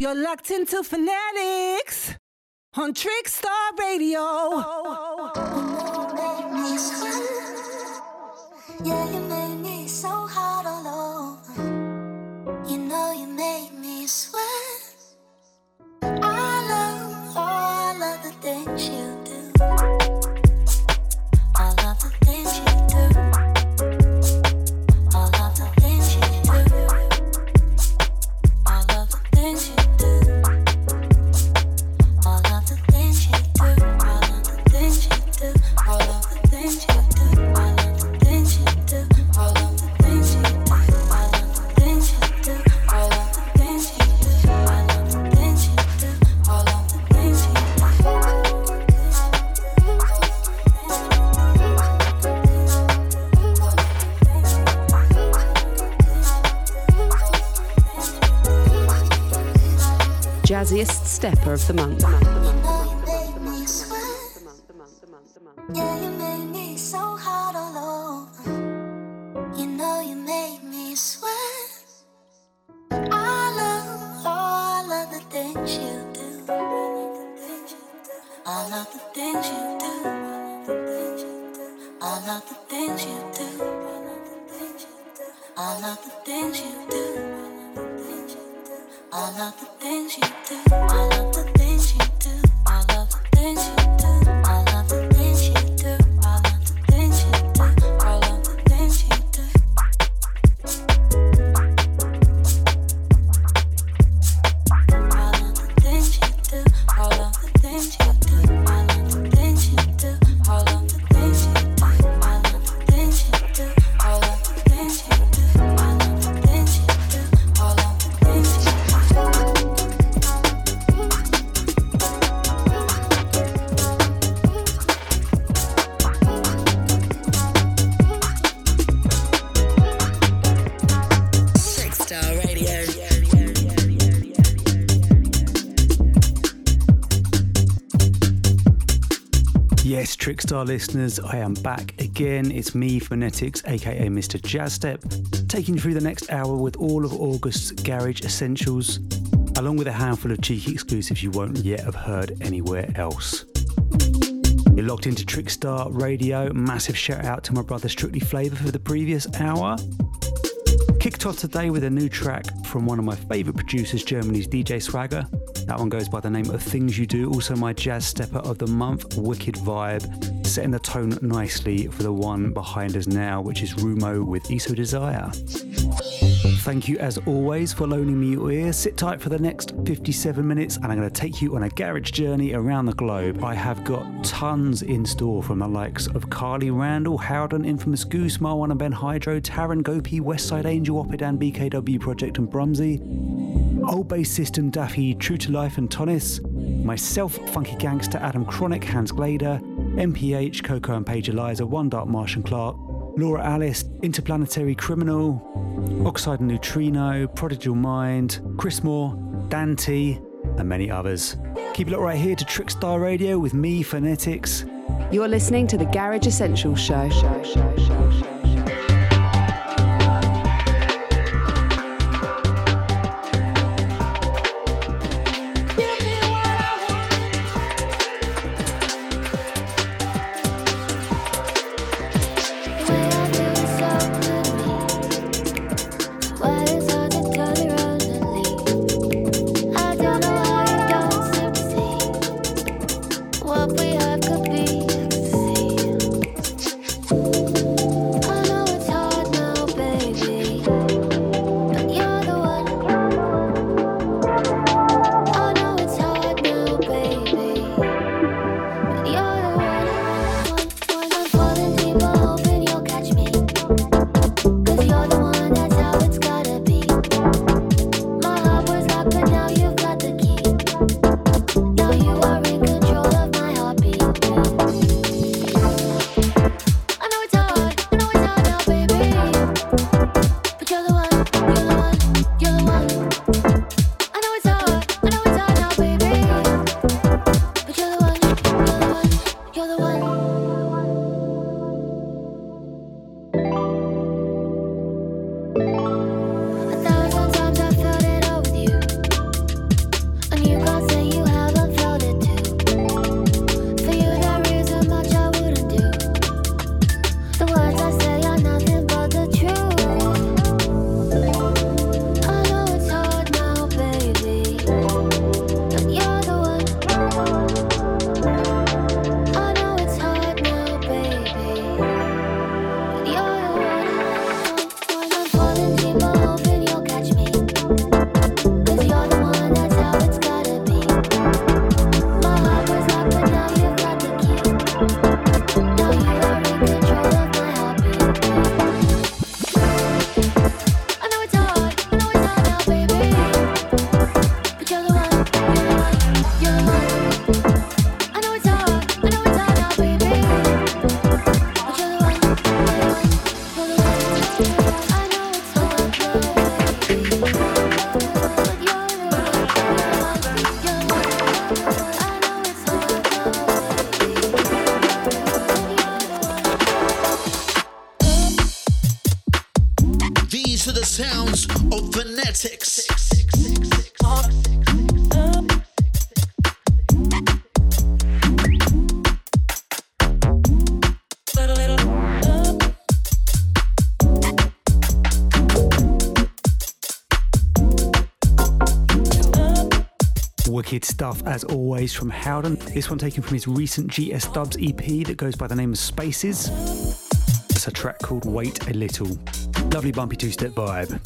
You're locked into Phonetix on Trickstar Radio. Oh, oh, oh, yeah, stepper of the month. Trickstar listeners, I am back again. It's me, Phonetix, aka Mr. Jazzstep, taking you through the next hour with all of August's garage essentials, along with a handful of cheeky exclusives you won't yet have heard anywhere else. You're locked into Trickstar Radio. Massive shout out to my brother Strictly Flavor for the previous hour. Kicked off today with a new track from one of my favourite producers, Germany's DJ Swagger. That one goes by the name of Things You Do, also my jazz stepper of the month, Wicked Vibe, setting the tone nicely for the one behind us now, which is Rumo with ESO Desire. Thank you as always for loaning me your ear. Sit tight for the next 57 minutes and I'm going to take you on a garage journey around the globe. I have got tons in store from the likes of Carly Randall, Howden, Infamous Goose, Marwan and Ben Hydro, Taran Gopi, Westside Angel, Opidan, BKW Project and Brumsy. Old Bass System, Daffy, True to Life and Tonis, myself, Funky Gangster, Adam Chronic, Hans Glader, MPH, Coco and Paige Eliza, One Dark Martian Clark, Laura Alice, Interplanetary Criminal, Oxide and Neutrino, Prodigal Mind, Chris Moore, Dante, and many others. Keep it locked right here to Trickstar Radio with me, Phonetix. You're listening to the Garage Essentials Show. show, show, show, as always from Howden. This one taken from his recent GS Dubs EP that goes by the name of Spaces. It's a track called Wait a Little. Lovely bumpy two step vibe.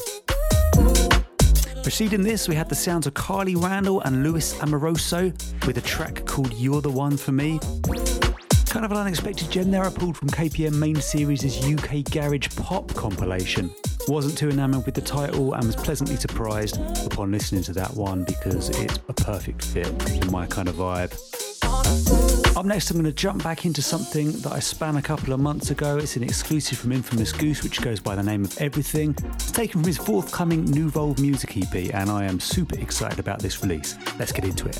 Preceding this, we had the sounds of Carly Randall and Luis Amoroso with a track called You're the One for Me. Kind of an unexpected gem there I pulled from KPM main series' UK Garage Pop compilation. Wasn't too enamoured with the title and was pleasantly surprised upon listening to that one because it's a perfect fit in my kind of vibe. Up next, I'm going to jump back into something that I span a couple of months ago. It's an exclusive from Infamous Goose, which goes by the name of Everything. It's taken from his forthcoming Nouveau Music EP, and I am super excited about this release. Let's get into it.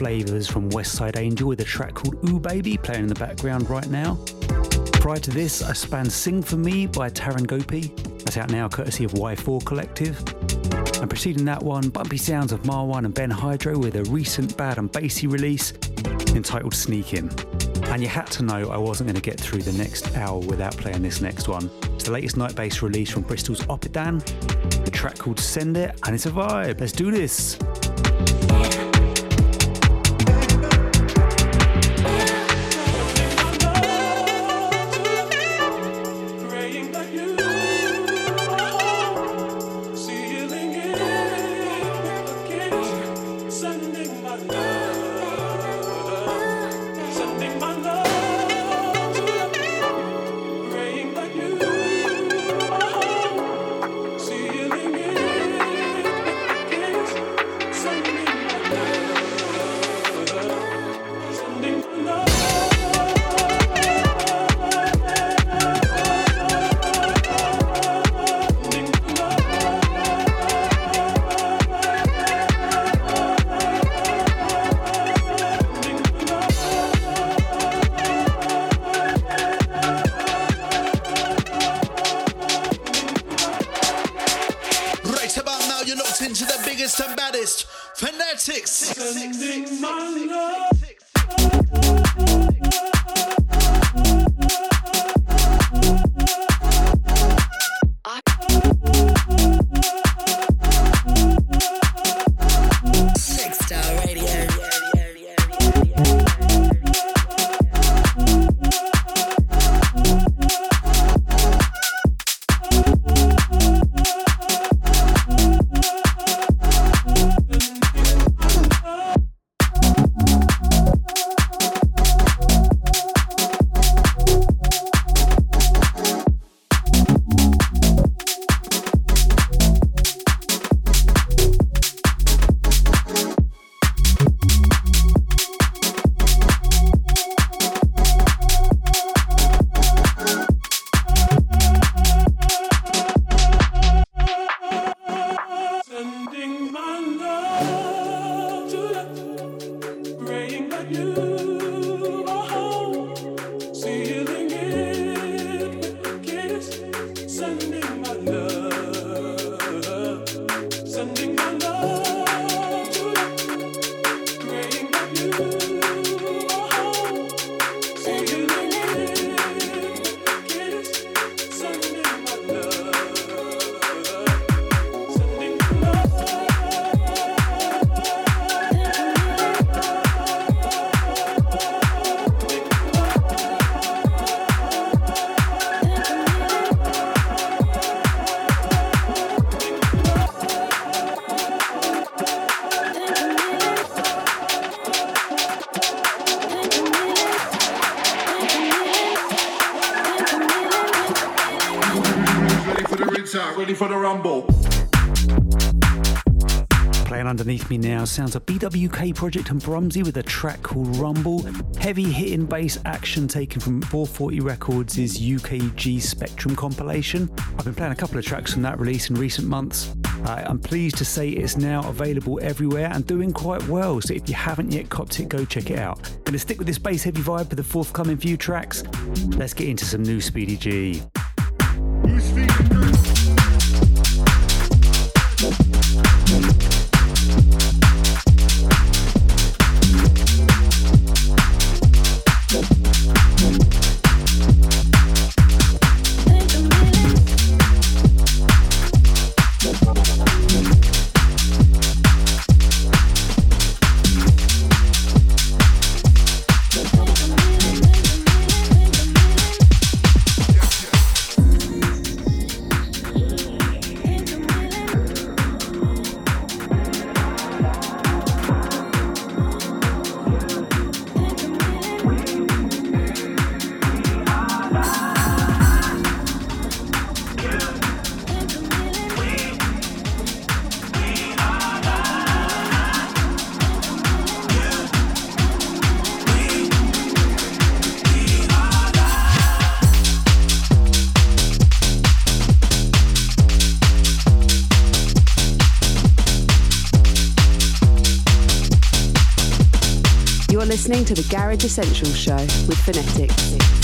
Sunday flavours from Westside Angel with a track called Ooh Baby playing in the background right now. Prior to this, I spanned Sing For Me by Taran Gopi. That's out now courtesy of Y4 Collective. And preceding that one, bumpy sounds of Marwan and Ben Hydro with a recent bad and bassy release entitled Sneakin'. And you had to know I wasn't going to get through the next hour without playing this next one. It's the latest night bass release from Bristol's Opidan, the track called Send It, and it's a vibe. Let's do this. Me now sounds a BWK project and Brumsy with a track called Rumble. Heavy hitting bass action taken from 440 Records' UKG Spectrum compilation. I've been playing a couple of tracks from that release in recent months. Uh, I'm pleased to say it's now available everywhere and doing quite well. So if you haven't yet copped it, go check it out. Gonna stick with this bass heavy vibe for the forthcoming few tracks. Let's get into some new Speedy G. listening to the Garage Essentials Show with Phonetix.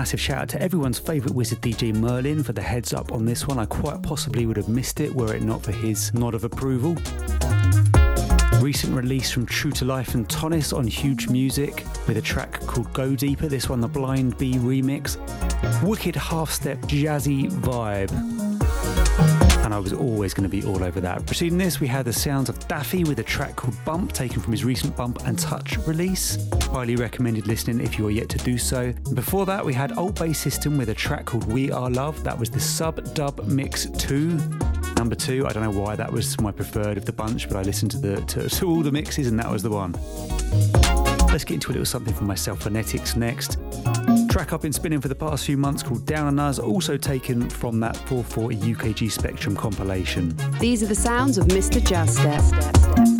Massive shout out to everyone's favourite wizard DJ Merlin for the heads up on this one. I quite possibly would have missed it were it not for his nod of approval. Recent release from True to Life and Tonis on Huge Music with a track called Go Deeper. This one, the Blind Bee remix. Wicked half step jazzy vibe was always going to be all over that. Preceding this, we had the sounds of Daffy with a track called Bump, taken from his recent Bump and Touch release. Highly recommended listening if you are yet to do so. Before that, we had Old Bass System with a track called We Are Love. That was the Sub Dub Mix 2. Number two, I don't know why that was my preferred of the bunch, but I listened to the to, to all the mixes and that was the one. Let's get into a little something for myself, Phonetix, next. Track I've been spinning for the past few months called Down on Us, also taken from that 440 UKG Spectrum compilation. These are the sounds of Mr. Jazz Step.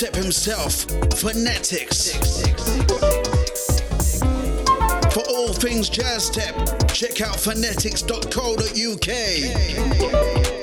Step himself, Phonetix. For all things jazz step, check out phonetix.co.uk.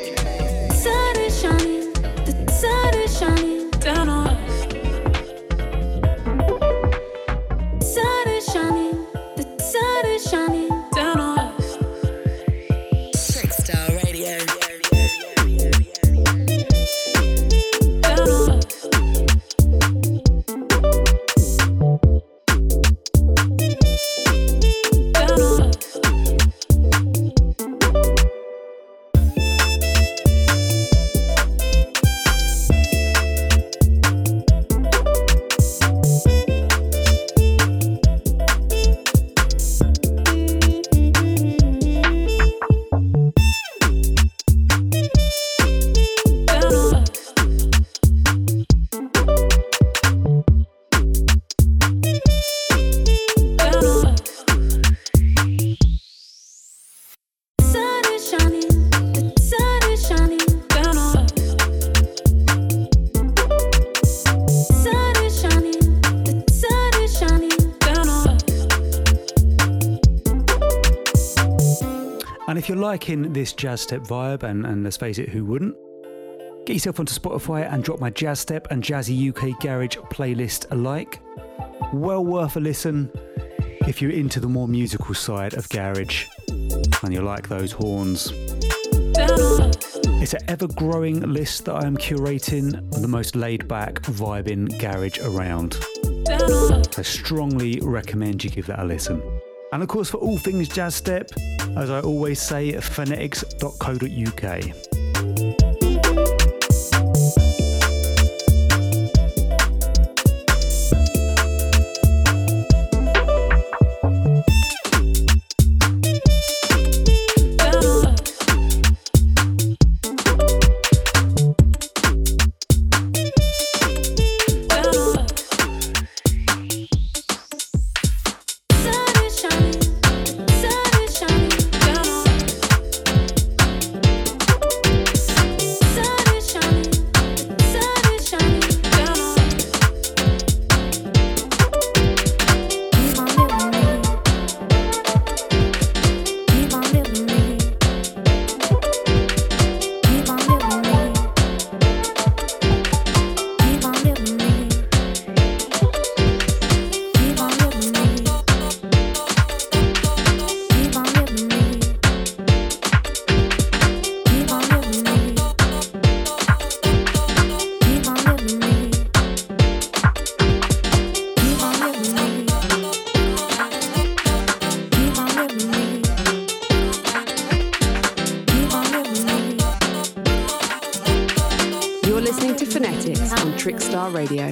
if you're liking this jazz step vibe, and, and let's face it, who wouldn't? Get yourself onto Spotify and drop my jazz step and jazzy UK garage playlist alike. Well worth a listen if you're into the more musical side of garage and you like those horns. It's an ever growing list that I am curating of the most laid back, vibing garage around. I strongly recommend you give that a listen. And of course, for all things jazz step, as I always say, phonetix.co.uk. Radio.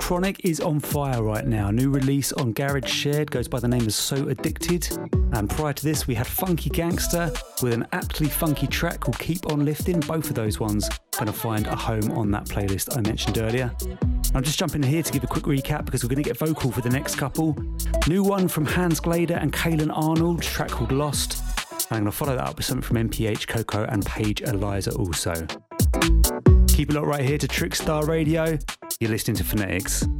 Chronic, is on fire right now. New release on Garage Shared goes by the name of So Addicted. And prior to this, we had Funky Gangster with an aptly funky track called Keep On Lifting. Both of those ones going to find a home on that playlist I mentioned earlier. I'm just jumping in here to give a quick recap because we're going to get vocal for the next couple. New one from Hans Glader and Kalen Arnold, track called Lost. And I'm going to follow that up with something from MPH, Coco, and Paige Eliza also. Keep it locked right here to Trickstar Radio. You're listening to Phonetix.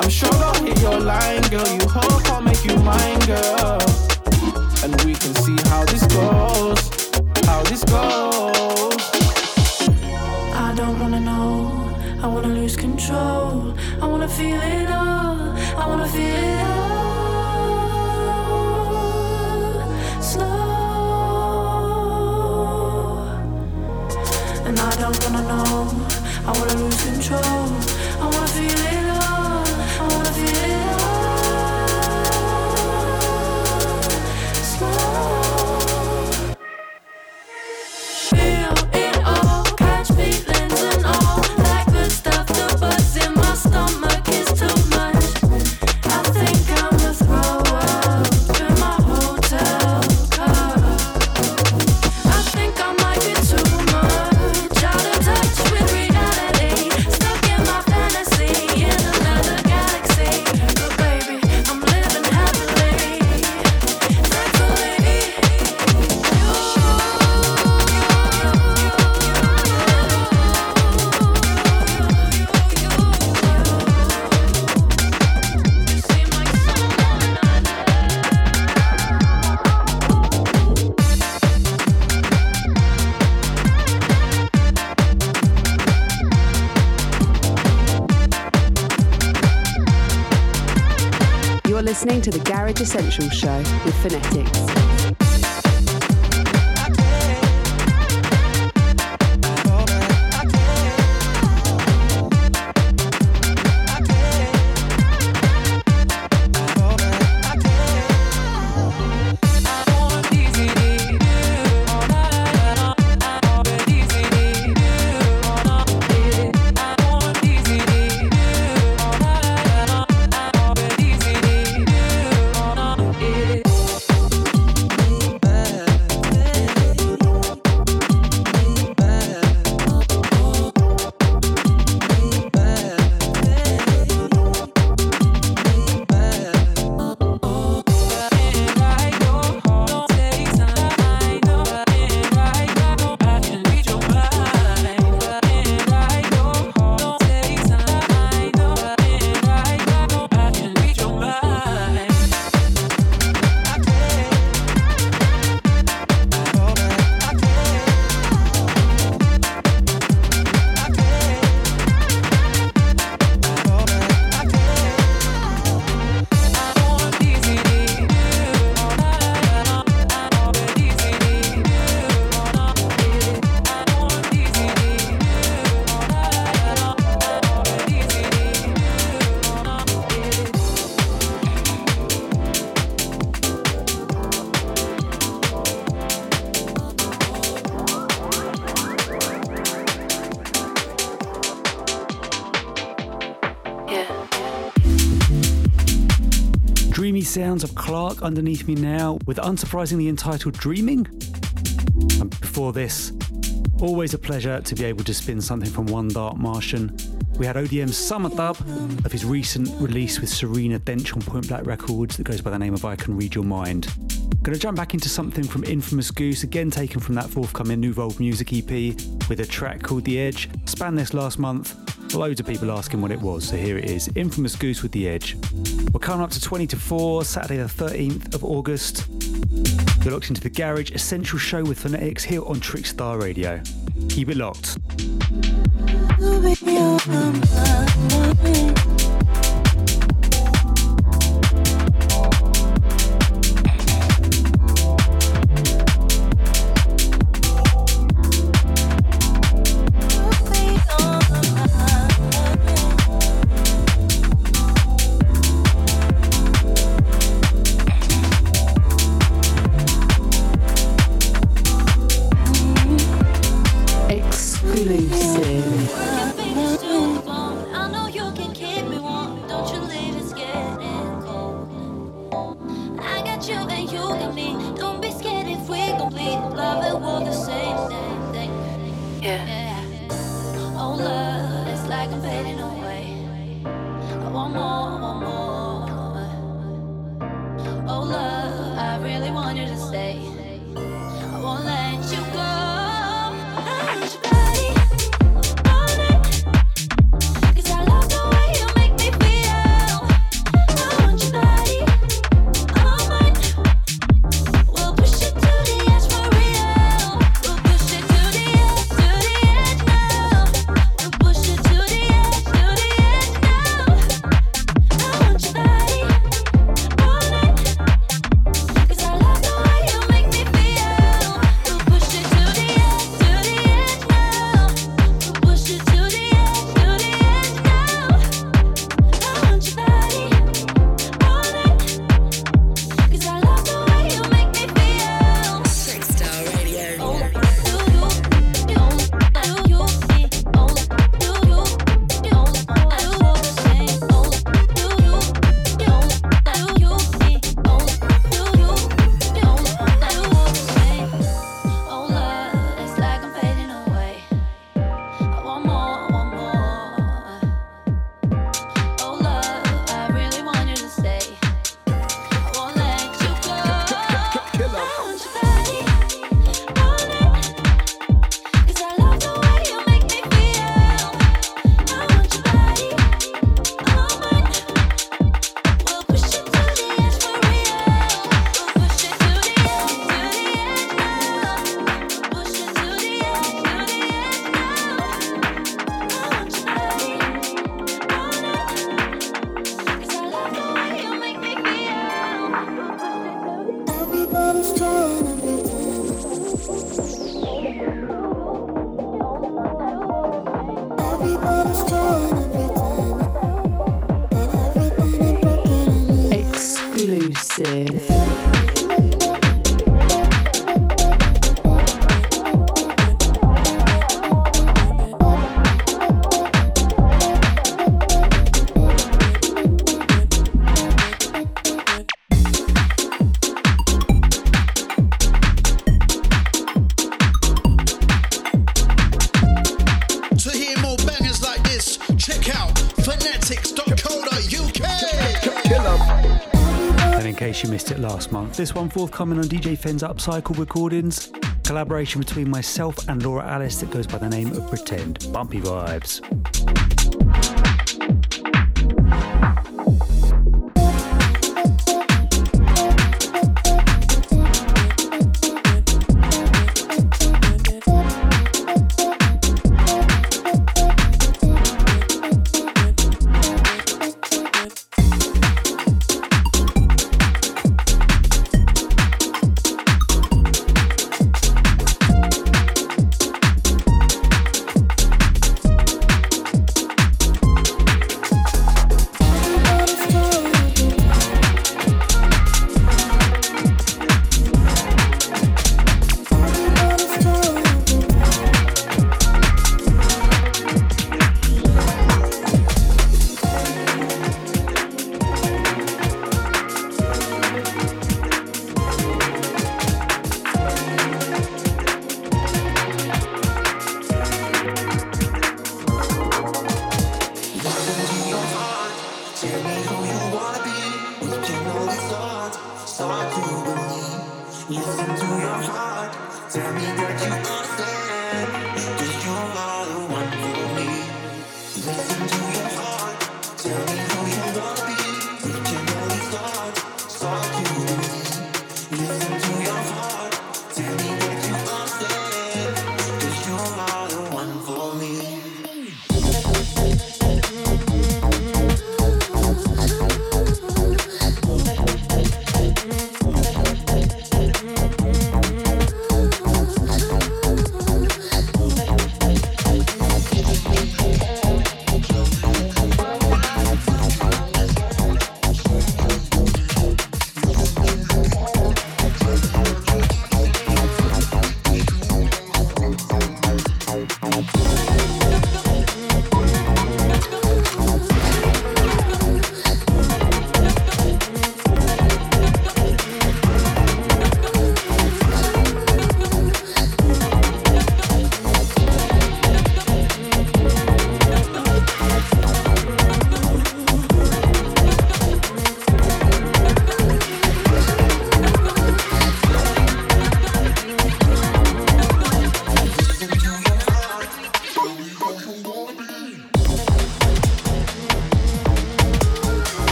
I'm sure I'll hit your line, girl. You hope I'll make you mine, girl. And we can see how this goes. How this goes. I don't wanna know. I wanna lose control. I wanna feel it all. I wanna feel it all. Slow. And I don't wanna know. I wanna lose control. I wanna feel it. Essentials Show with Phonetix. Sounds of Clark underneath me now with unsurprisingly entitled Dreaming. And before this, always a pleasure to be able to spin something from One Dark Martian. We had ODM's Summer Dub of his recent release with Serena Dench on Point Black Records that goes by the name of I Can Read Your Mind. Gonna jump back into something from Infamous Goose, again taken from that forthcoming Nouveau Music EP with a track called The Edge. Span this last month, loads of people asking what it was, so here it is Infamous Goose with The Edge. We're coming up to 20 to 4, Saturday the 13th of August. You're locked into the Garage Essential Show with Phonetix here on Trickstar Radio. Keep it locked. This one forthcoming on DJ Fen's Upcycle Recordings. Collaboration between myself and Laura Alice that goes by the name of Pretend. Bumpy vibes.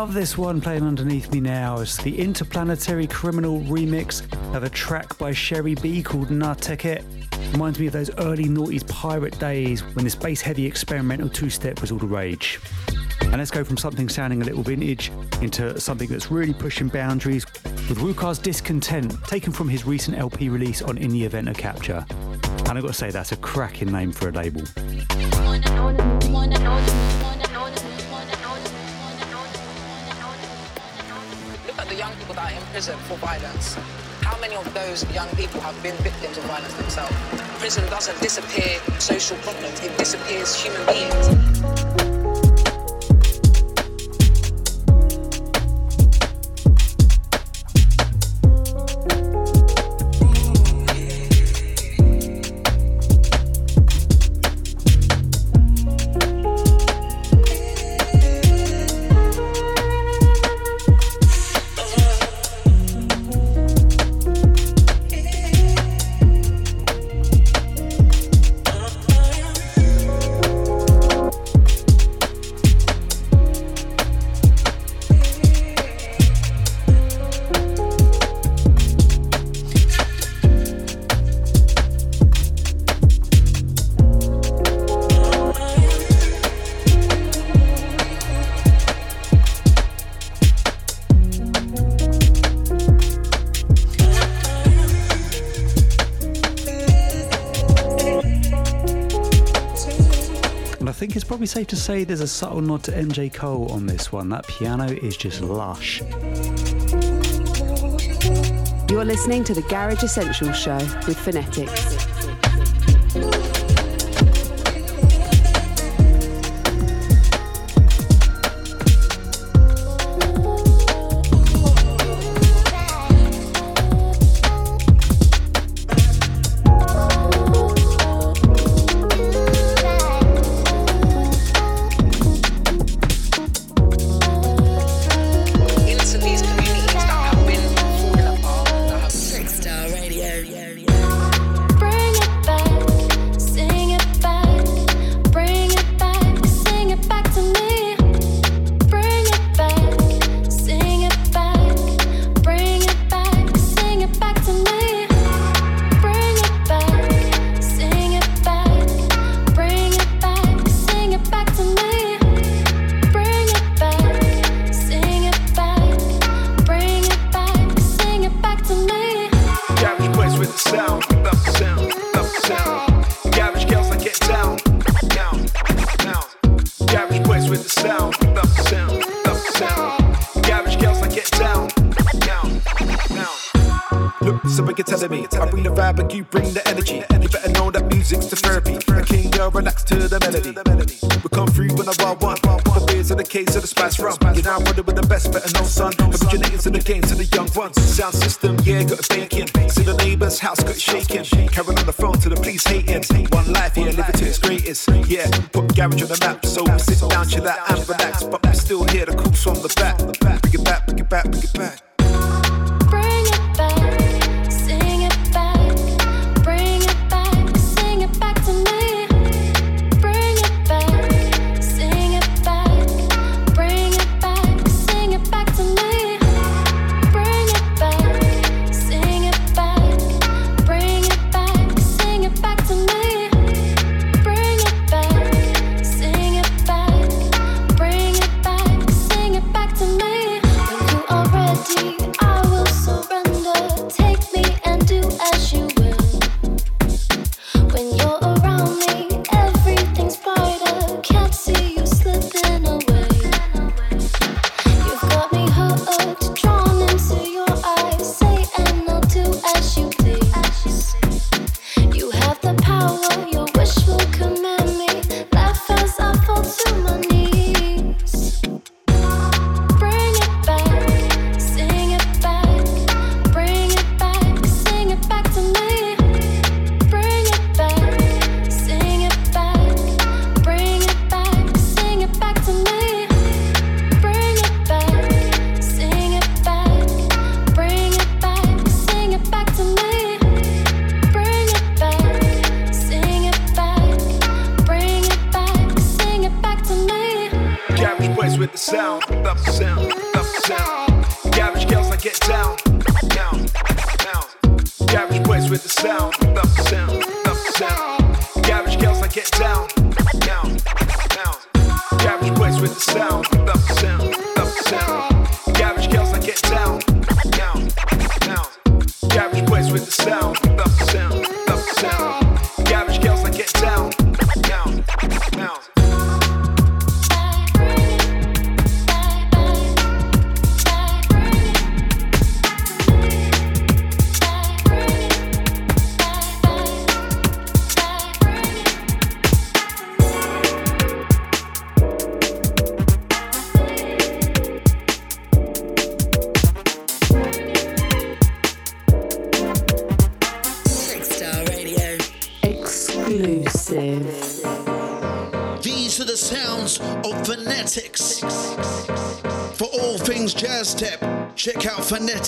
Love this one playing underneath me now. It's the Interplanetary Criminal remix of a track by Sherry B called Na Teket. Reminds me of those early noughties pirate days when this bass heavy experimental two step was all the rage. And let's go from something sounding a little vintage into something that's really pushing boundaries with Rukar's Discontent, taken from his recent LP release on In the Event of Capture. And I've got to say, that's a cracking name for a label. Prison for violence, how many of those young people have been victims of violence themselves? Prison doesn't disappear social problems, it disappears human beings. Safe to say there's a subtle nod to MJ Cole on this one. That piano is just lush. You're listening to the Garage Essentials Show with Phonetix.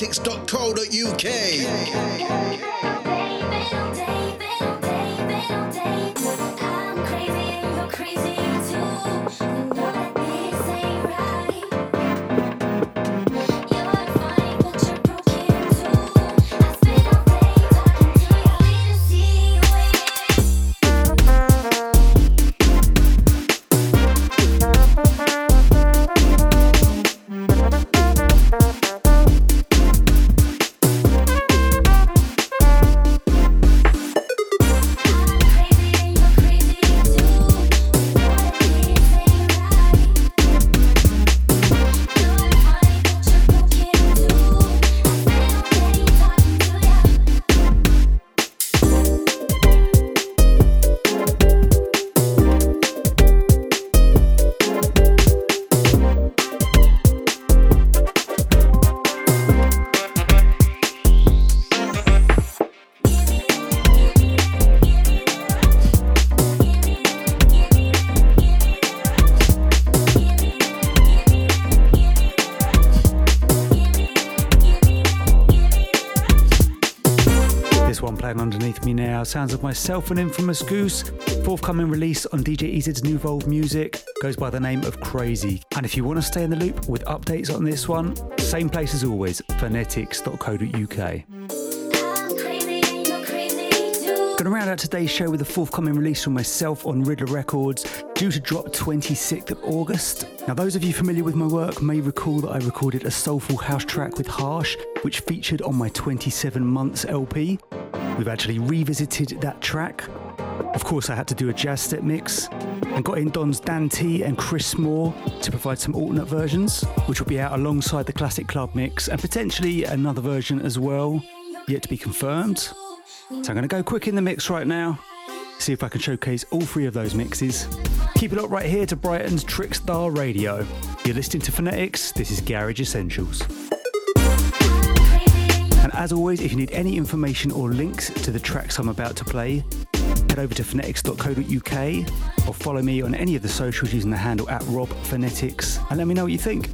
Out sounds of myself and Infamous Goose. Forthcoming release on DJ EZ's New Volve Music goes by the name of Crazy. And if you want to stay in the loop with updates on this one, same place as always, phonetix.co.uk. Gonna round out today's show with a forthcoming release from myself on Riddler Records, due to drop 26th of August. Now, those of you familiar with my work may recall that I recorded a soulful house track with Harsh, which featured on my 27 months LP. We've actually revisited that track. Of course, I had to do a jazz step mix and got in Don's Dan T and Chris Moore to provide some alternate versions, which will be out alongside the classic club mix and potentially another version as well, yet to be confirmed. So I'm going to go quick in the mix right now, see if I can showcase all three of those mixes. Keep it up right here to Brighton's Trickstar Radio. You're listening to Phonetix, this is Garage Essentials. And as always, if you need any information or links to the tracks I'm about to play, head over to phonetix.co.uk or follow me on any of the socials using the handle at robphonetix and let me know what you think.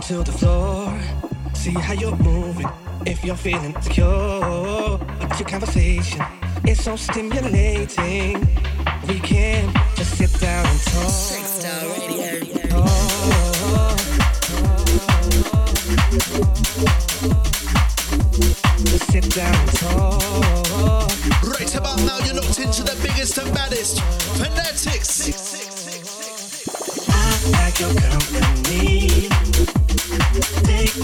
Onto the floor, see how you're moving. If you're feeling secure, but your conversation is so stimulating. We can just sit down and talk. Trickstar Radio. Just sit down and talk. Right about now, you're locked into the biggest and baddest Phonetix. I like your company. Take a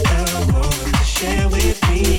to share with me.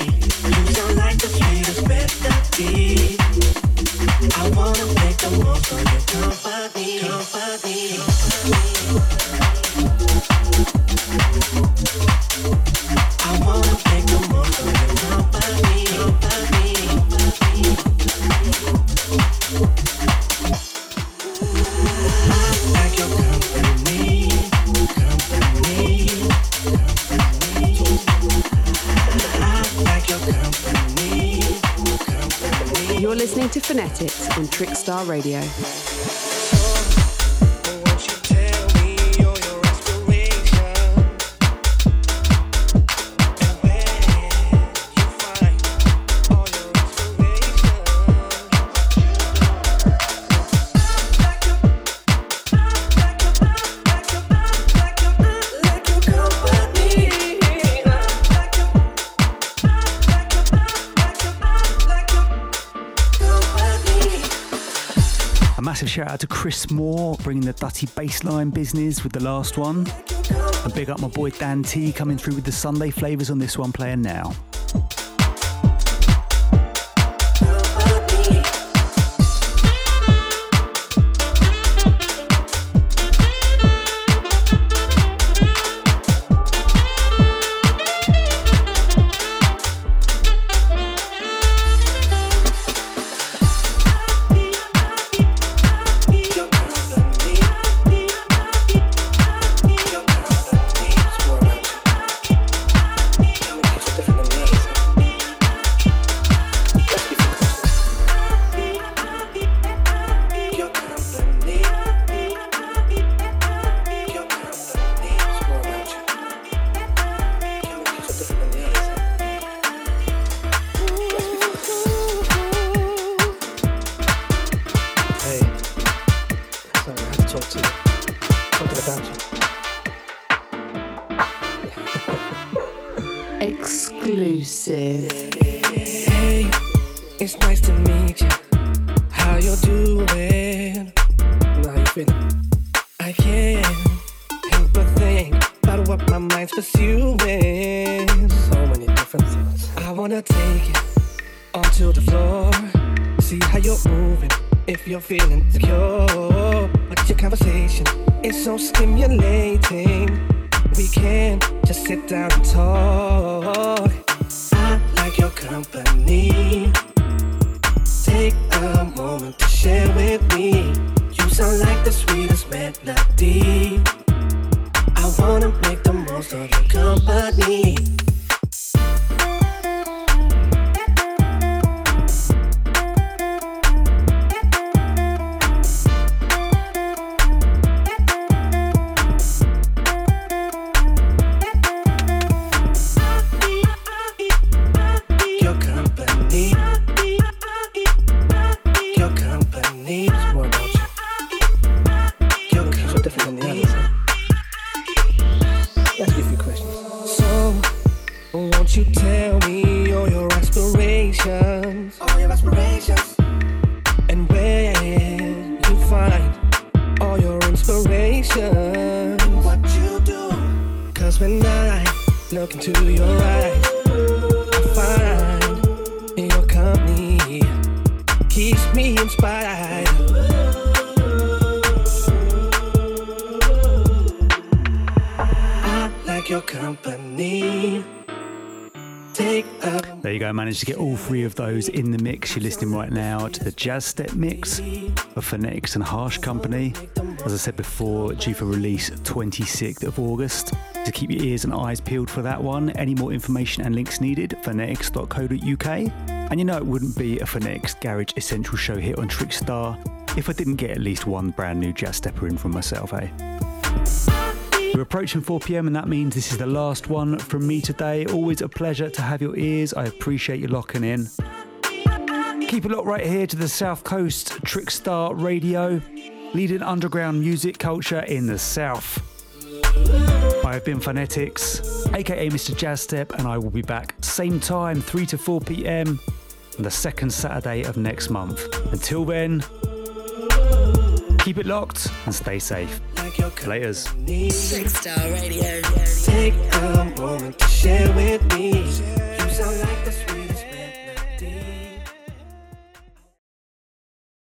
Trickstar Radio. Chris Moore bringing the Dutty bassline business with the last one. And big up my boy Dan T coming through with the Sunday flavours on this one playing now. Managed to get all three of those in the mix. You're listening right now to the Jazz Step mix of Phonetix and Harsh Company. As I said before, due for release 26th of August. To keep your ears and eyes peeled for that one. Any more information and links needed, phonetix.co.uk. And you know it wouldn't be a Phonetix Garage Essential show here on Trickstar if I didn't get at least one brand new jazz stepper in from myself, eh? We're approaching 4 pm, and that means this is the last one from me today. Always a pleasure to have your ears. I appreciate you locking in. Keep it locked right here to the South Coast Trickstar Radio, leading underground music culture in the South. I have been Phonetix, aka Mr. Jazz Step, and I will be back same time, 3 to 4 pm, on the second Saturday of next month. Until then, keep it locked and stay safe. Laters. Trickstar Radio. Take a moment to share with me. You sound like the sweet.